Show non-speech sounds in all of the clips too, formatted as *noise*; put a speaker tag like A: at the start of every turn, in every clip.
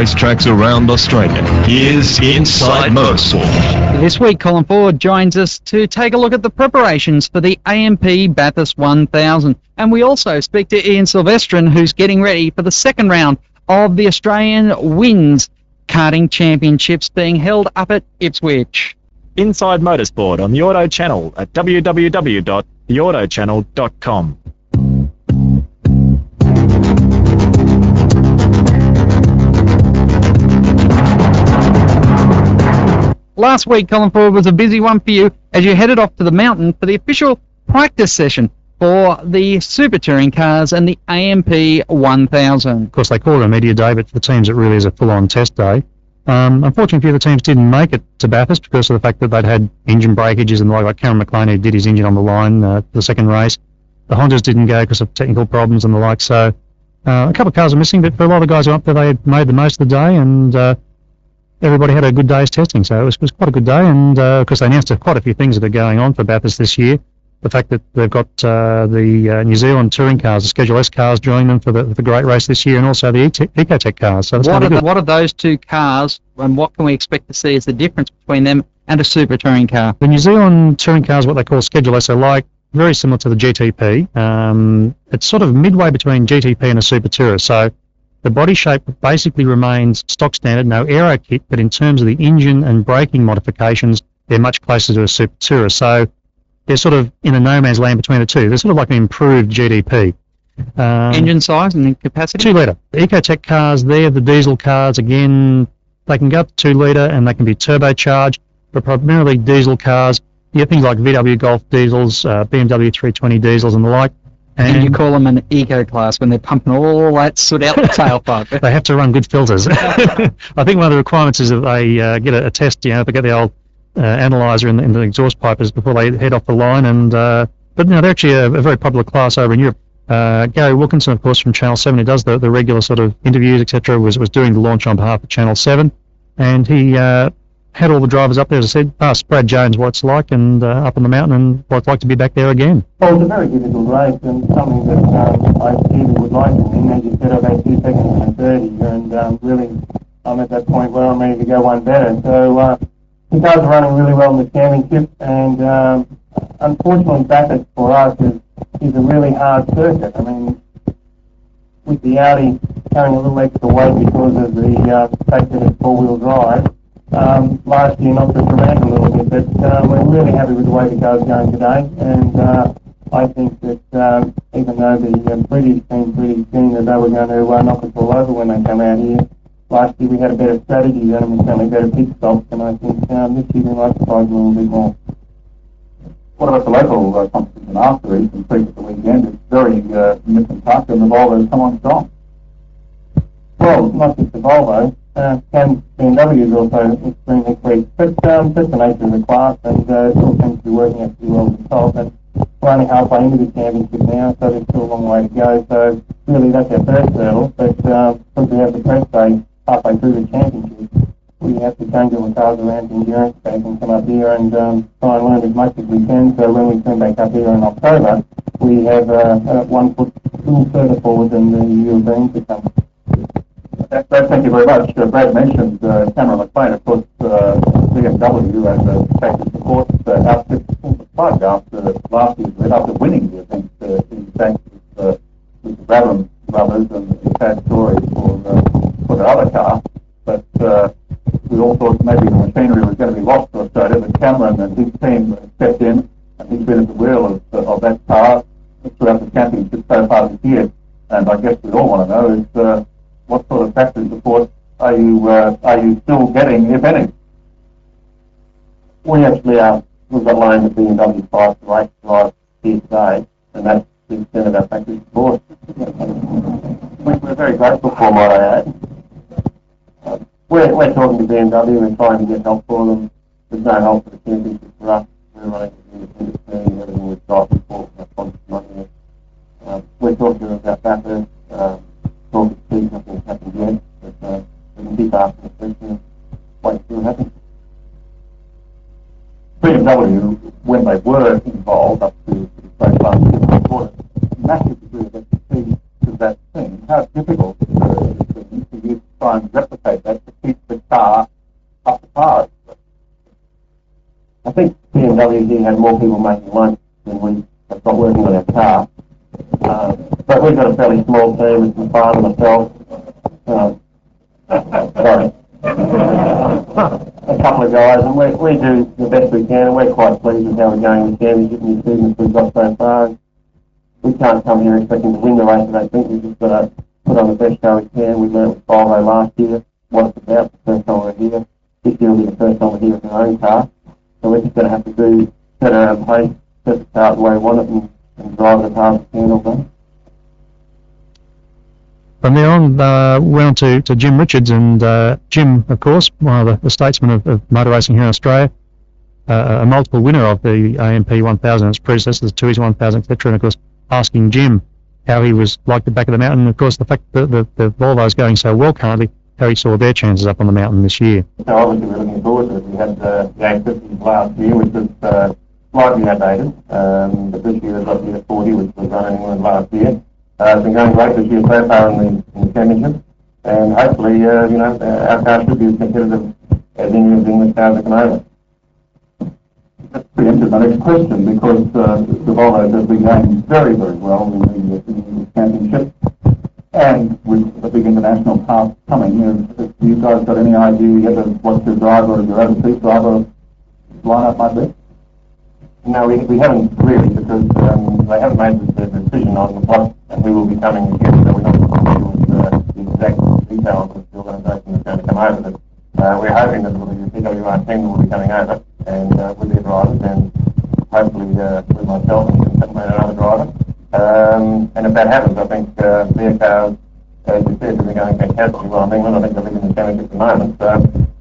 A: racetracks around Australia. Here's Inside Motorsport.
B: This week, Colin Ford joins us to take a look at the preparations for the AMP Bathurst 1000. And we also speak to Ian Silvestrin, who's getting ready for the second round of the Australian Wings Karting Championships being held up at Ipswich.
C: Inside Motorsport on the Auto Channel at www.theautochannel.com.
B: Last week, Colin Ford was a busy one for you as you headed off to the mountain for the official practice session for the Super Touring cars and the AMP 1000.
D: Of course, they call it a media day, but for the teams, it really is a full-on test day. Um, unfortunately, a few of the teams didn't make it to Bathurst because of the fact that they'd had engine breakages and the like, like Cameron McLean, who did his engine on the line uh, for the second race. The Hondas didn't go because of technical problems and the like. So uh, a couple of cars are missing, but for a lot of the guys who were up there, they had made the most of the day and uh, everybody had a good day's testing. So it was, was quite a good day. And uh, of course, they announced quite a few things that are going on for Bathurst this year the fact that they've got uh, the uh, New Zealand touring cars, the Schedule S cars, joining them for the, for the great race this year, and also the Ecotec cars. So
B: what, are the, what are those two cars, and what can we expect to see as the difference between them and a super touring car?
D: The New Zealand touring cars, what they call Schedule S, are like very similar to the GTP. Um, it's sort of midway between GTP and a super tourer. So the body shape basically remains stock standard, no aero kit, but in terms of the engine and braking modifications, they're much closer to a super tourer. So they're sort of in a no man's land between the two. They're sort of like an improved GTP.
B: Um, Engine size and capacity?
D: Two litre. The Ecotec cars, they're the diesel cars. Again, they can go up to two litre and they can be turbocharged, but primarily diesel cars. You have things like VW Golf diesels, uh, BMW 320 diesels, and the like.
B: And, and, you call them an eco class when they're pumping all that soot out the *laughs* tailpipe.
D: they have to run good filters. *laughs* I think one of the requirements is that they uh, get a, a, test, you know, they get the old uh, analyzer in the, in the exhaust pipers before they head off the line. And uh, but you know, they're actually a, a, very popular class over in Europe. Uh, Gary Wilkinson, of course, from Channel 7, who does the, the regular sort of interviews, etc., was, was doing the launch on behalf of Channel 7. And he uh, had all the drivers up there, as I said, asked Brad Jones what it's like and uh, up on the mountain and what it's like to be back there again.
E: Well, it's a very difficult race and something that um, I really would like to win. As you said, I've had two seconds and 30 and um, really I'm at that point where I'm ready to go one better. So uh, the are running really well in the championship, and um, unfortunately, Bathurst for us is, is a really hard circuit. I mean, with the Audi carrying a little extra weight because of the uh, fact that it's four-wheel drive, um, last year knocked us around a little bit, but uh, we're really happy with the way the car's going today, and uh, I think that um, even though the uh, British team pretty keen that they were going to uh, knock us all over when they come out here, last year we had a better strategy then and we certainly better pit stops and I think um, this year we might surprise a little bit more.
F: What about the local uh, competition after Eastern Creek at the weekend? It's very uh, nip and and the Volvo's come on strong.
E: Well, not just the Volvo. Uh, BMW is also extremely quick. But um, that's the nature of the class and uh, it all seems to be working out pretty well with top. And we're halfway into the championship now, so there's still a long way to go. So really that's our first hurdle. But uh, we have the press day halfway through the championship, we have to change the cars around to endurance track and come up here and um, try and learn as much as we can. So when we turn back up here in October, we have uh, one foot a little further forward than the Europeans to come.
F: Brad, thank you very much. Uh, Brad mentioned uh, Cameron McLean, of course, uh, BMW as a factory support uh, outfit the plug after last year's event, after winning the event uh, in fact with, uh, the Brabham brothers and the sad story for, uh, for the other car. But uh, we all thought maybe the machinery was going to be lost to Australia, but Cameron and his team stepped in and he's been at the wheel of, uh, of that car throughout the championship so far this year. And I guess we all want to know is uh, what sort of factory support are you uh, are you still getting, if any?
E: We actually are. We've got loan the BMW 5 race drive here today, and that's the extent of our factory support. we're very grateful for, might I add. Uh, we're, we're talking to BMW, we're trying to get help for them. There's no help for the championship for us. We're running the independent everything we've got, for sponsors money. Uh, we're talking to about Bathurst. Um, talking to Steve, nothing's happened yet, but uh, we can keep asking the question, wait see what happens.
F: BMW, when they were involved up to, last year, brought a massive degree of expertise to that team. How difficult it is for you to try and replicate that to keep the car up to par.
G: I think BMW here had more people making lunch than we have got working on our car. Uh, but we've got a fairly small team with my father, myself, uh, *laughs* sorry, a couple of guys, and we, we do the best we can, and we're quite pleased with how we're going with championship and the achievements we've got so far. We can't come here expecting to win the race, I think. We've just got to put on the best show we can. We learned with Volvo last year what it's about, the first time we're here. This year will be the first time we're here with our own car. So we're just going to have to do, set our own pace, set the car the way we want it, and,
D: From there on, uh, we're on to, to Jim Richards, and uh, Jim, of course, one of the, the statesmen of, of motor racing here in Australia, uh, a multiple winner of the AMP 1000 and its predecessors, the Tooheys 1000, etc. And of course, asking Jim how he was like the back of the mountain, and of course, the fact that the, the Volvo is going so well currently, how he saw their chances up on the mountain this year.
G: So obviously we're looking forward to it. We had uh, the A50 last year, which was uh, slightly outdated, um, but this year they've got the A40, which was run in last year. Uh, it's been going great this year so far in the, in the championship, and hopefully, uh, you know, our car should be as competitive as England's English cars at the moment.
F: That's preempted my next question because uh, the Volvos have been going very, very well in the, in the championship. And with the big international path coming, have you guys got any idea yet of what your driver or your overseas driver lineup might be?
G: No, we, we haven't really because um, they haven't made the, the decision on what and who will be coming year, so we're not with uh, the exact details of the organisation that's going to come over. But uh, we're hoping that the TWR team will be coming over and uh, with their drivers and hopefully uh, with myself and, another driver. Um, and if that happens, I think uh, their cars, as you said, are going fantastically well in England. I think they're leading the championship at the moment. So,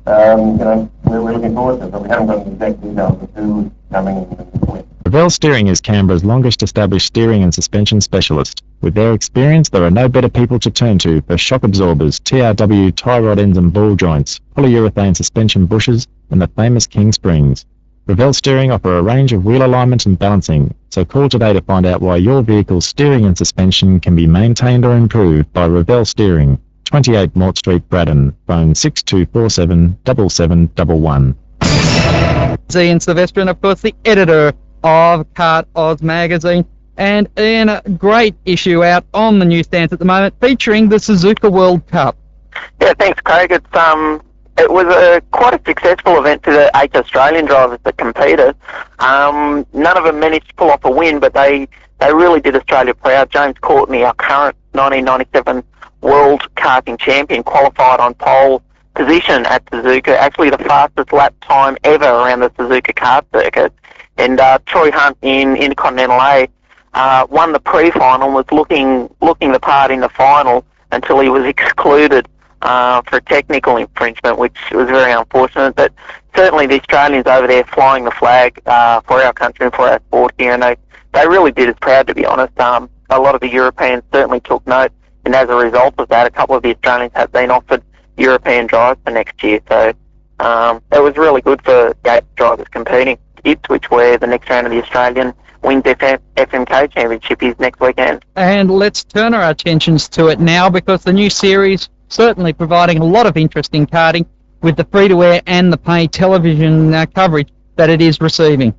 G: um, you know, we're, we're looking forward to it, but we haven't got the exact details of when.
C: Revell Steering is Canberra's longest established steering and suspension specialist. With their experience, there are no better people to turn to for shock absorbers, TRW tie rod ends and ball joints, polyurethane suspension bushes, and the famous King Springs. Revell Steering offer a range of wheel alignment and balancing, so call today to find out why your vehicle's steering and suspension can be maintained or improved by Revell Steering. 28 Mort Street, Braddon. Phone 6247 7711.
B: Ian Sylvester, and of course the editor of Kart Oz magazine. And Ian, a great issue out on the newsstands at the moment featuring the Suzuka World Cup.
H: Yeah, thanks, Craig. It's um, it was a quite a successful event for the eight Australian drivers that competed. Um, none of them managed to pull off a win, but they they really did Australia proud. James Courtney, our current 1997 World Karting Champion, qualified on pole position at Suzuka, actually the fastest lap time ever around the Suzuka kart circuit. And uh, Troy Hunt in Intercontinental A uh, won the pre-final, was looking looking the part in the final until he was *laughs* excluded uh, for technical infringement, which was very unfortunate. But certainly the Australians over there flying the flag uh, for our country and for our sport here, and they, they really did us proud, to be honest. Um, a lot of the Europeans certainly took note, and as a result of that, a couple of the Australians have been offered European drives for next year. So um, it was really good for the drivers competing. Ipswich, where the next round of the Australian Wings FM, FMK Championship is next weekend.
B: And let's turn our attentions to it now because the new series certainly providing a lot of interest in karting with the free-to-air and the pay television uh, coverage that it is receiving.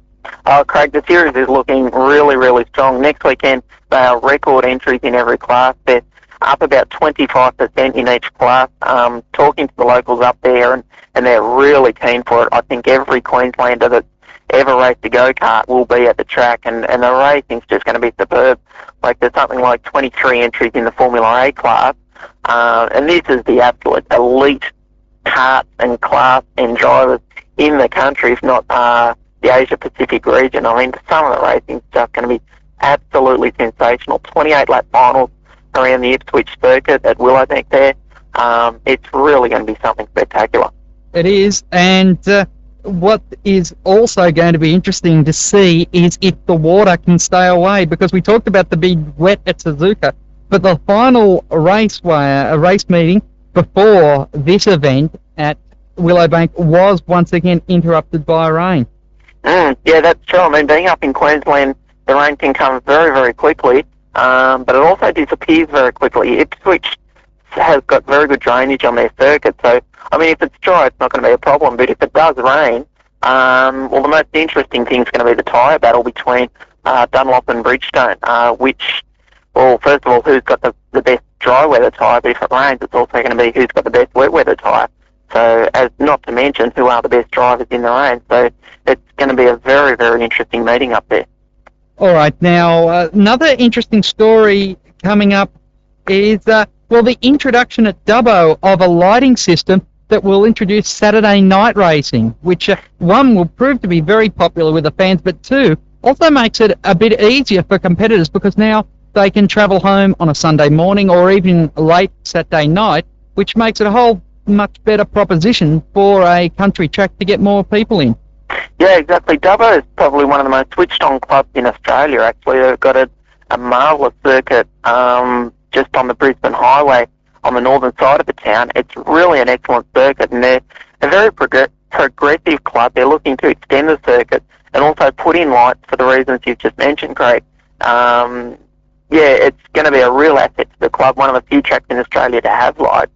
H: Uh, Craig, the series is looking really, really strong. Next weekend, they are record entries in every class. They're up about 25% in each class. Um, talking to the locals up there, and, and they're really keen for it. I think every Queenslander that's ever raced a go-kart will be at the track, and, and the racing's just going to be superb. Like, there's something like 23 entries in the Formula A class, uh, and this is the absolute elite kart and class and drivers in the country, if not uh, the Asia Pacific region. I mean, some of the racing's just going to be absolutely sensational. 28 lap finals around the Ipswich circuit at Willowbank there. Um, it's really going to be something spectacular.
B: It is, and uh, what is also going to be interesting to see is if the water can stay away, because we talked about the big wet at Suzuka, but the final race a race meeting before this event at Willowbank was once again interrupted by rain.
H: Mm, yeah, that's true. I mean, being up in Queensland, the rain can come very, very quickly, um, but it also disappears very quickly. Ipswich has got very good drainage on their circuit. So, I mean, if it's dry, it's not going to be a problem. But if it does rain, um, well, the most interesting thing is going to be the tyre battle between uh, Dunlop and Bridgestone, uh, which, well, first of all, who's got the, the best dry weather tyre, but if it rains, it's also going to be who's got the best wet weather tyre. So, as not to mention who are the best drivers in the rain. So, it's going to be a very, very interesting meeting up there.
B: All right, now uh, another interesting story coming up is uh, well the introduction at Dubbo of a lighting system that will introduce Saturday night racing, which uh, one will prove to be very popular with the fans, but two also makes it a bit easier for competitors because now they can travel home on a Sunday morning or even late Saturday night, which makes it a whole much better proposition for a country track to get more people in.
H: Yeah, exactly. Dubbo is probably one of the most switched on clubs in Australia, actually. They've got a, a marvellous circuit um, just on the Brisbane Highway on the northern side of the town. It's really an excellent circuit, and they're a very prog- progressive club. They're looking to extend the circuit and also put in lights for the reasons you've just mentioned, Craig. Um, yeah, it's going to be a real asset to the club, one of the few tracks in Australia to have lights.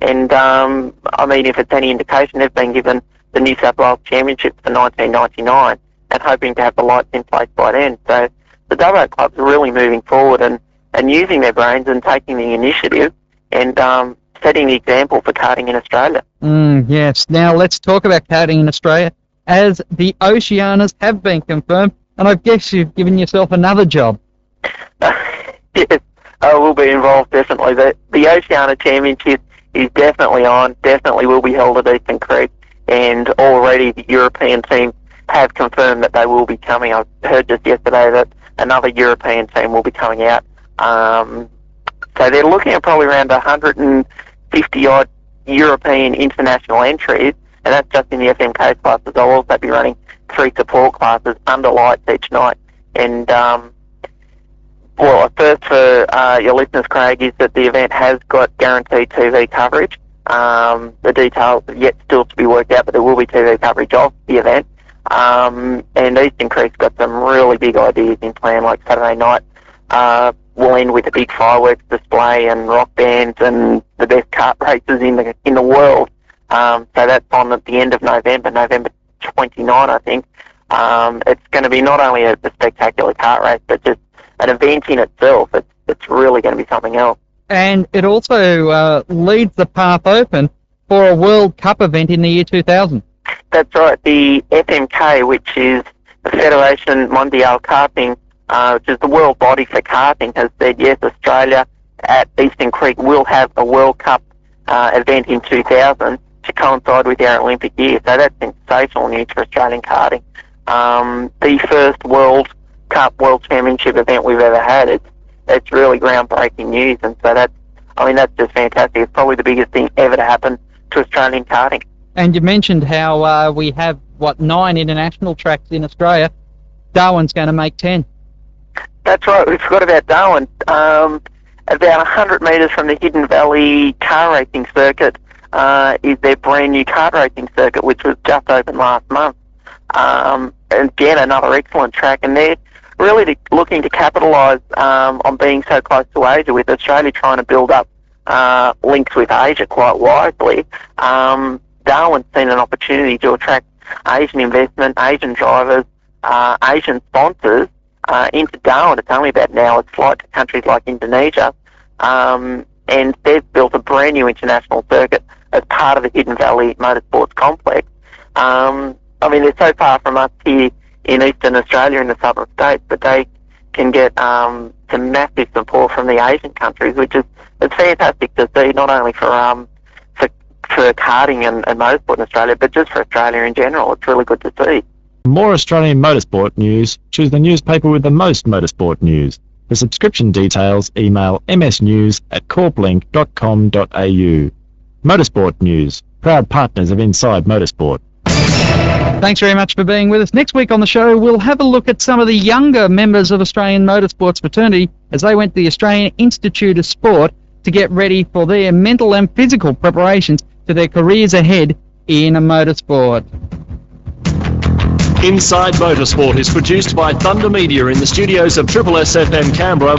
H: And, um, I mean, if it's any indication, they've been given the New South Wales Championship for 1999 and hoping to have the lights in place by then. So the Dubbo club's really moving forward and, and using their brains and taking the initiative and um, setting the example for karting in Australia.
B: Mm, yes. Now let's talk about karting in Australia, as the Oceanas have been confirmed, and I guess you've given yourself another job. *laughs*
H: yes, I will be involved definitely. The, the Oceania Championship is definitely on, definitely will be held at Eastern Creek, and already the European team have confirmed that they will be coming. I heard just yesterday that another European team will be coming out. Um, so they're looking at probably around 150 odd European international entries, and that's just in the FMK classes. They'll also be running three support classes under lights each night. And um, well, first for uh, your listeners, Craig, is that the event has got guaranteed TV coverage. Um, the details yet still to be worked out, but there will be TV coverage of the event. Um, and Eastern Creek's got some really big ideas in plan, like Saturday night. Uh, we'll end with a big fireworks display and rock bands and the best kart races in the in the world. Um, so that's on at the end of November, November 29, I think. Um, it's going to be not only a, a spectacular kart race, but just an event in itself. It's it's really going to be something else.
B: And it also uh, leaves the path open for a World Cup event in the year 2000.
H: That's right. The FMK, which is the Federation Mondiale Karting, uh, which is the world body for karting, has said yes, Australia at Eastern Creek will have a World Cup uh, event in 2000 to coincide with our Olympic year. So that's sensational news for Australian karting. Um, the first World Cup World Championship event we've ever had. It's it's really groundbreaking news, and so that's I mean that's just fantastic. It's probably the biggest thing ever to happen to Australian karting.
B: And you mentioned how uh, we have what nine international tracks in Australia. Darwin's going to make ten.
H: That's right. We forgot about Darwin. Um, about 100 metres from the Hidden Valley car racing circuit uh, is their brand new kart racing circuit, which was just opened last month. Um, and again, another excellent track, and they're really to, looking to capitalise um, on being so close to Asia, with Australia trying to build up uh, links with Asia quite widely. Um, Darwin's seen an opportunity to attract Asian investment, Asian drivers, uh, Asian sponsors uh, into Darwin. It's only about now its flight to countries like Indonesia. Um, and they've built a brand new international circuit as part of the Hidden Valley Motorsports Complex. Um, I mean, they're so far from us here in eastern Australia in the southern states, but they can get um, some massive support from the Asian countries, which is it's fantastic to see, not only for um, for, for karting and, and motorsport in Australia, but just for Australia in general. It's really good to see.
C: More Australian motorsport news, choose the newspaper with the most motorsport news. For subscription details, email msnews at corplink.com.au. Motorsport News, proud partners of Inside Motorsport.
B: Thanks very much for being with us. Next week on the show, we'll have a look at some of the younger members of Australian Motorsports Fraternity as they went to the Australian Institute of Sport to get ready for their mental and physical preparations to their careers ahead in motorsport.
A: Inside Motorsport is produced by Thunder Media in the studios of Triple SFM Canberra